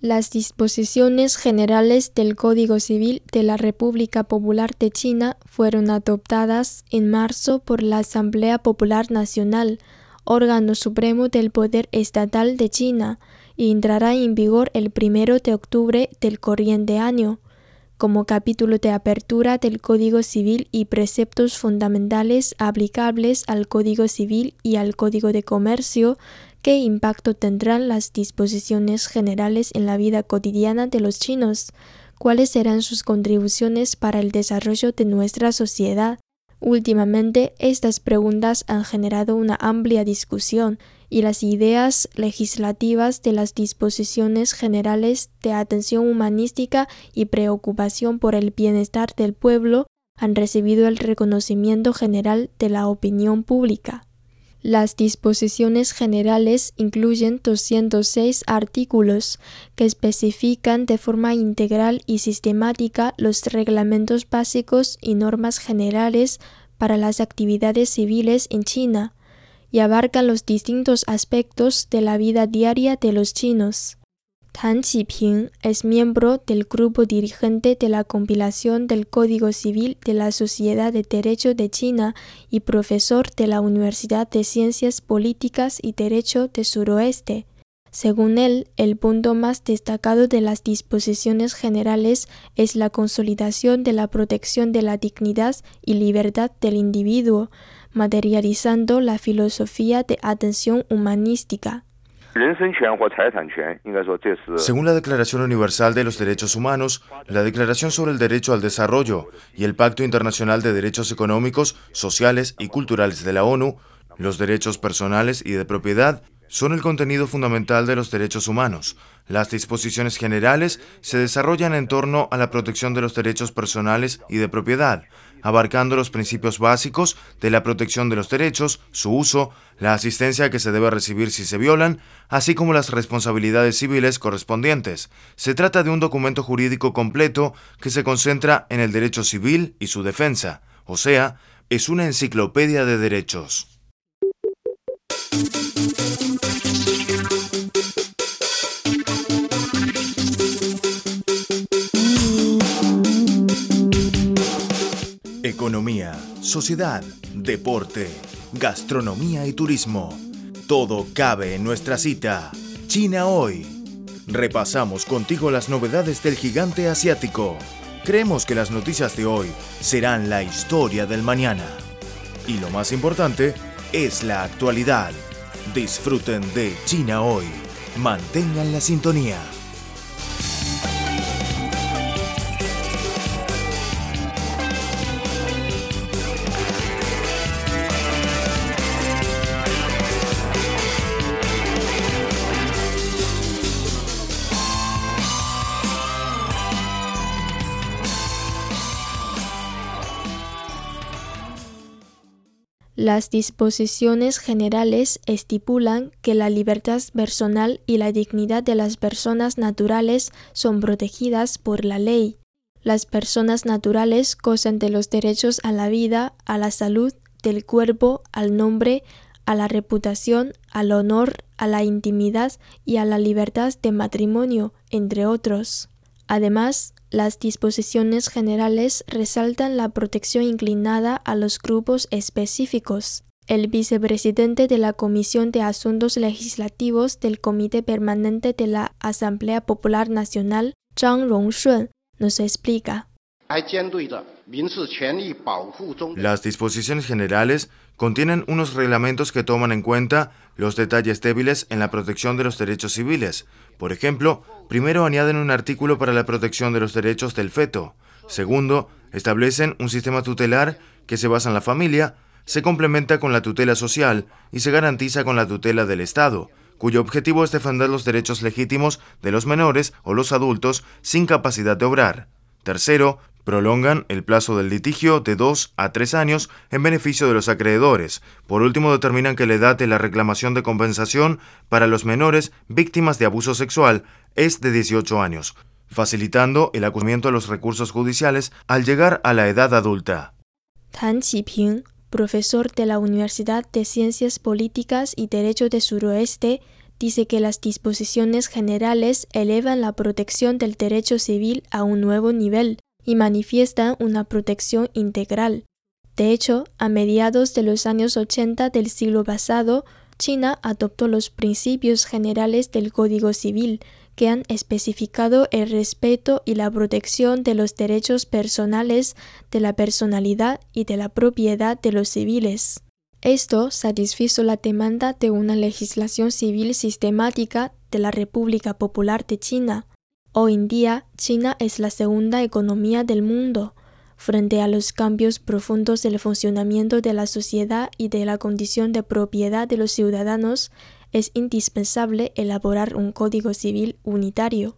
Las disposiciones generales del Código Civil de la República Popular de China fueron adoptadas en marzo por la Asamblea Popular Nacional, órgano supremo del poder estatal de China, y entrará en vigor el primero de octubre del corriente año. Como capítulo de apertura del Código Civil y preceptos fundamentales aplicables al Código Civil y al Código de Comercio, ¿Qué impacto tendrán las disposiciones generales en la vida cotidiana de los chinos? ¿Cuáles serán sus contribuciones para el desarrollo de nuestra sociedad? Últimamente, estas preguntas han generado una amplia discusión y las ideas legislativas de las disposiciones generales de atención humanística y preocupación por el bienestar del pueblo han recibido el reconocimiento general de la opinión pública. Las disposiciones generales incluyen 206 artículos que especifican de forma integral y sistemática los reglamentos básicos y normas generales para las actividades civiles en China y abarcan los distintos aspectos de la vida diaria de los chinos. Tan Qiping es miembro del grupo dirigente de la compilación del Código Civil de la Sociedad de Derecho de China y profesor de la Universidad de Ciencias Políticas y Derecho de Suroeste. Según él, el punto más destacado de las disposiciones generales es la consolidación de la protección de la dignidad y libertad del individuo, materializando la filosofía de atención humanística. Según la Declaración Universal de los Derechos Humanos, la Declaración sobre el Derecho al Desarrollo y el Pacto Internacional de Derechos Económicos, Sociales y Culturales de la ONU, los derechos personales y de propiedad son el contenido fundamental de los derechos humanos. Las disposiciones generales se desarrollan en torno a la protección de los derechos personales y de propiedad, abarcando los principios básicos de la protección de los derechos, su uso, la asistencia que se debe recibir si se violan, así como las responsabilidades civiles correspondientes. Se trata de un documento jurídico completo que se concentra en el derecho civil y su defensa, o sea, es una enciclopedia de derechos. Economía, sociedad, deporte, gastronomía y turismo. Todo cabe en nuestra cita. China hoy. Repasamos contigo las novedades del gigante asiático. Creemos que las noticias de hoy serán la historia del mañana. Y lo más importante es la actualidad. Disfruten de China hoy. Mantengan la sintonía. Las disposiciones generales estipulan que la libertad personal y la dignidad de las personas naturales son protegidas por la ley. Las personas naturales gozan de los derechos a la vida, a la salud, del cuerpo, al nombre, a la reputación, al honor, a la intimidad y a la libertad de matrimonio, entre otros. Además, las disposiciones generales resaltan la protección inclinada a los grupos específicos. El vicepresidente de la Comisión de Asuntos Legislativos del Comité Permanente de la Asamblea Popular Nacional, Zhang Rongshun, nos explica. Las disposiciones generales contienen unos reglamentos que toman en cuenta los detalles débiles en la protección de los derechos civiles. Por ejemplo, primero añaden un artículo para la protección de los derechos del feto. Segundo, establecen un sistema tutelar que se basa en la familia. se complementa con la tutela social y se garantiza con la tutela del Estado, cuyo objetivo es defender los derechos legítimos de los menores o los adultos sin capacidad de obrar. Tercero, prolongan el plazo del litigio de dos a tres años en beneficio de los acreedores. Por último, determinan que la edad de la reclamación de compensación para los menores víctimas de abuso sexual es de 18 años, facilitando el acudimiento a los recursos judiciales al llegar a la edad adulta. Tan Qiping, profesor de la Universidad de Ciencias Políticas y Derecho de Suroeste, dice que las disposiciones generales elevan la protección del derecho civil a un nuevo nivel y manifiestan una protección integral. De hecho, a mediados de los años 80 del siglo pasado, China adoptó los principios generales del Código Civil, que han especificado el respeto y la protección de los derechos personales, de la personalidad y de la propiedad de los civiles. Esto satisfizo la demanda de una legislación civil sistemática de la República Popular de China. Hoy en día, China es la segunda economía del mundo. Frente a los cambios profundos del funcionamiento de la sociedad y de la condición de propiedad de los ciudadanos, es indispensable elaborar un código civil unitario.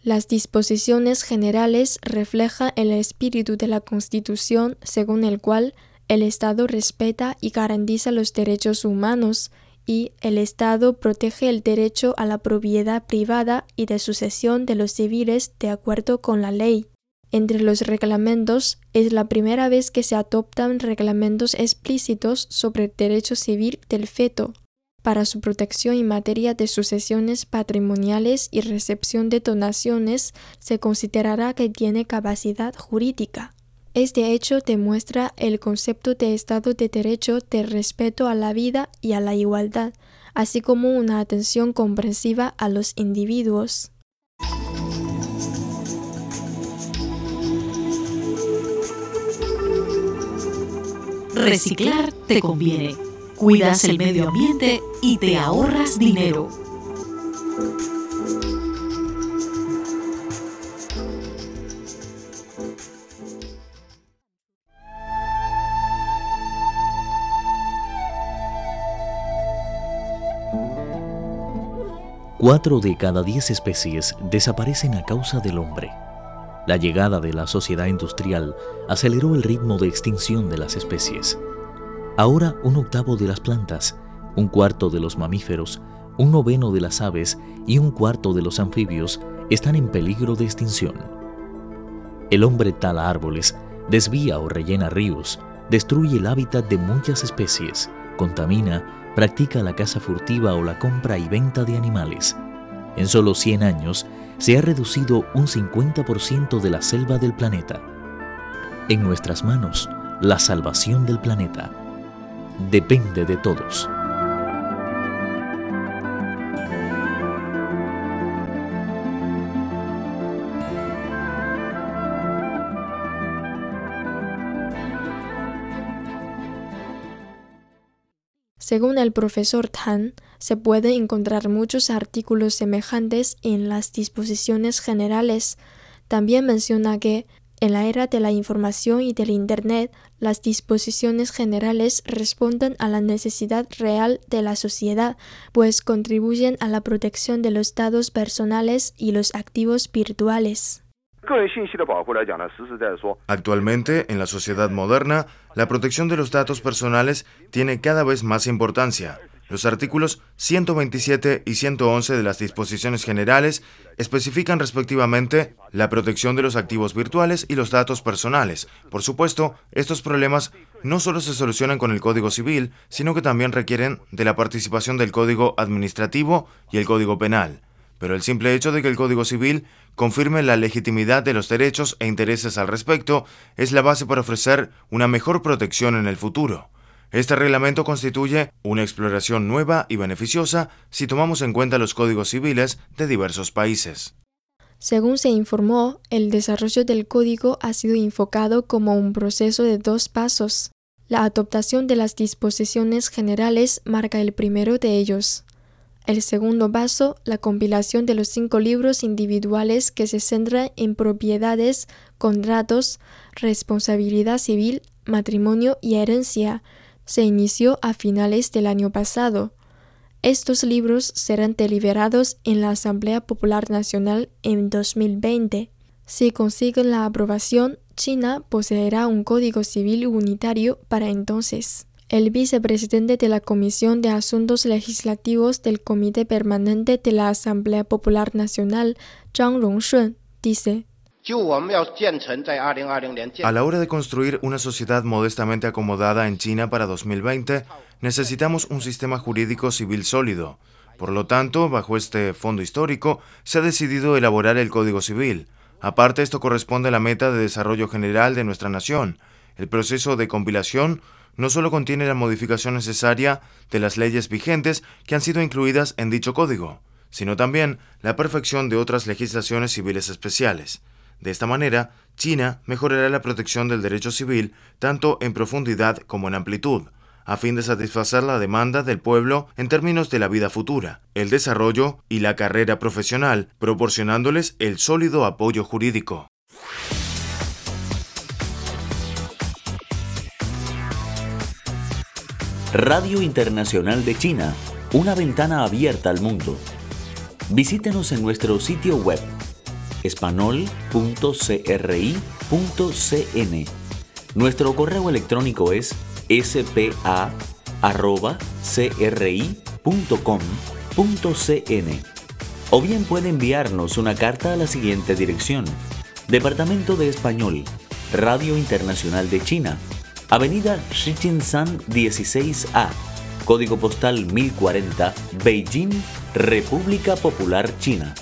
Las disposiciones generales reflejan el espíritu de la Constitución según el cual el Estado respeta y garantiza los derechos humanos el Estado protege el derecho a la propiedad privada y de sucesión de los civiles de acuerdo con la ley. Entre los reglamentos es la primera vez que se adoptan reglamentos explícitos sobre el derecho civil del feto, para su protección en materia de sucesiones patrimoniales y recepción de donaciones se considerará que tiene capacidad jurídica. Este hecho demuestra el concepto de Estado de Derecho de respeto a la vida y a la igualdad, así como una atención comprensiva a los individuos. Reciclar te conviene cuidas el medio ambiente y te ahorras dinero. Cuatro de cada diez especies desaparecen a causa del hombre. La llegada de la sociedad industrial aceleró el ritmo de extinción de las especies. Ahora un octavo de las plantas, un cuarto de los mamíferos, un noveno de las aves y un cuarto de los anfibios están en peligro de extinción. El hombre tala árboles, desvía o rellena ríos, destruye el hábitat de muchas especies, contamina, practica la caza furtiva o la compra y venta de animales. En solo 100 años se ha reducido un 50% de la selva del planeta. En nuestras manos, la salvación del planeta depende de todos. Según el profesor Tan, se pueden encontrar muchos artículos semejantes en las disposiciones generales. También menciona que en la era de la información y del Internet, las disposiciones generales responden a la necesidad real de la sociedad, pues contribuyen a la protección de los datos personales y los activos virtuales. Actualmente, en la sociedad moderna, la protección de los datos personales tiene cada vez más importancia. Los artículos 127 y 111 de las disposiciones generales especifican respectivamente la protección de los activos virtuales y los datos personales. Por supuesto, estos problemas no solo se solucionan con el Código Civil, sino que también requieren de la participación del Código Administrativo y el Código Penal. Pero el simple hecho de que el Código Civil confirme la legitimidad de los derechos e intereses al respecto es la base para ofrecer una mejor protección en el futuro. Este reglamento constituye una exploración nueva y beneficiosa si tomamos en cuenta los códigos civiles de diversos países. Según se informó, el desarrollo del código ha sido enfocado como un proceso de dos pasos. La adoptación de las disposiciones generales marca el primero de ellos. El segundo paso, la compilación de los cinco libros individuales que se centran en propiedades, contratos, responsabilidad civil, matrimonio y herencia, se inició a finales del año pasado. Estos libros serán deliberados en la Asamblea Popular Nacional en 2020. Si consiguen la aprobación, China poseerá un código civil unitario para entonces. El vicepresidente de la Comisión de Asuntos Legislativos del Comité Permanente de la Asamblea Popular Nacional, Zhang Rongshun, dice, a la hora de construir una sociedad modestamente acomodada en China para 2020, necesitamos un sistema jurídico civil sólido. Por lo tanto, bajo este fondo histórico, se ha decidido elaborar el Código Civil. Aparte, esto corresponde a la meta de desarrollo general de nuestra nación. El proceso de compilación no solo contiene la modificación necesaria de las leyes vigentes que han sido incluidas en dicho código, sino también la perfección de otras legislaciones civiles especiales. De esta manera, China mejorará la protección del derecho civil tanto en profundidad como en amplitud, a fin de satisfacer la demanda del pueblo en términos de la vida futura, el desarrollo y la carrera profesional, proporcionándoles el sólido apoyo jurídico. Radio Internacional de China, una ventana abierta al mundo. Visítenos en nuestro sitio web espanol.cri.cn. Nuestro correo electrónico es spa.cri.com.cn. O bien puede enviarnos una carta a la siguiente dirección. Departamento de Español, Radio Internacional de China, Avenida Shichinshan 16A, Código Postal 1040, Beijing, República Popular China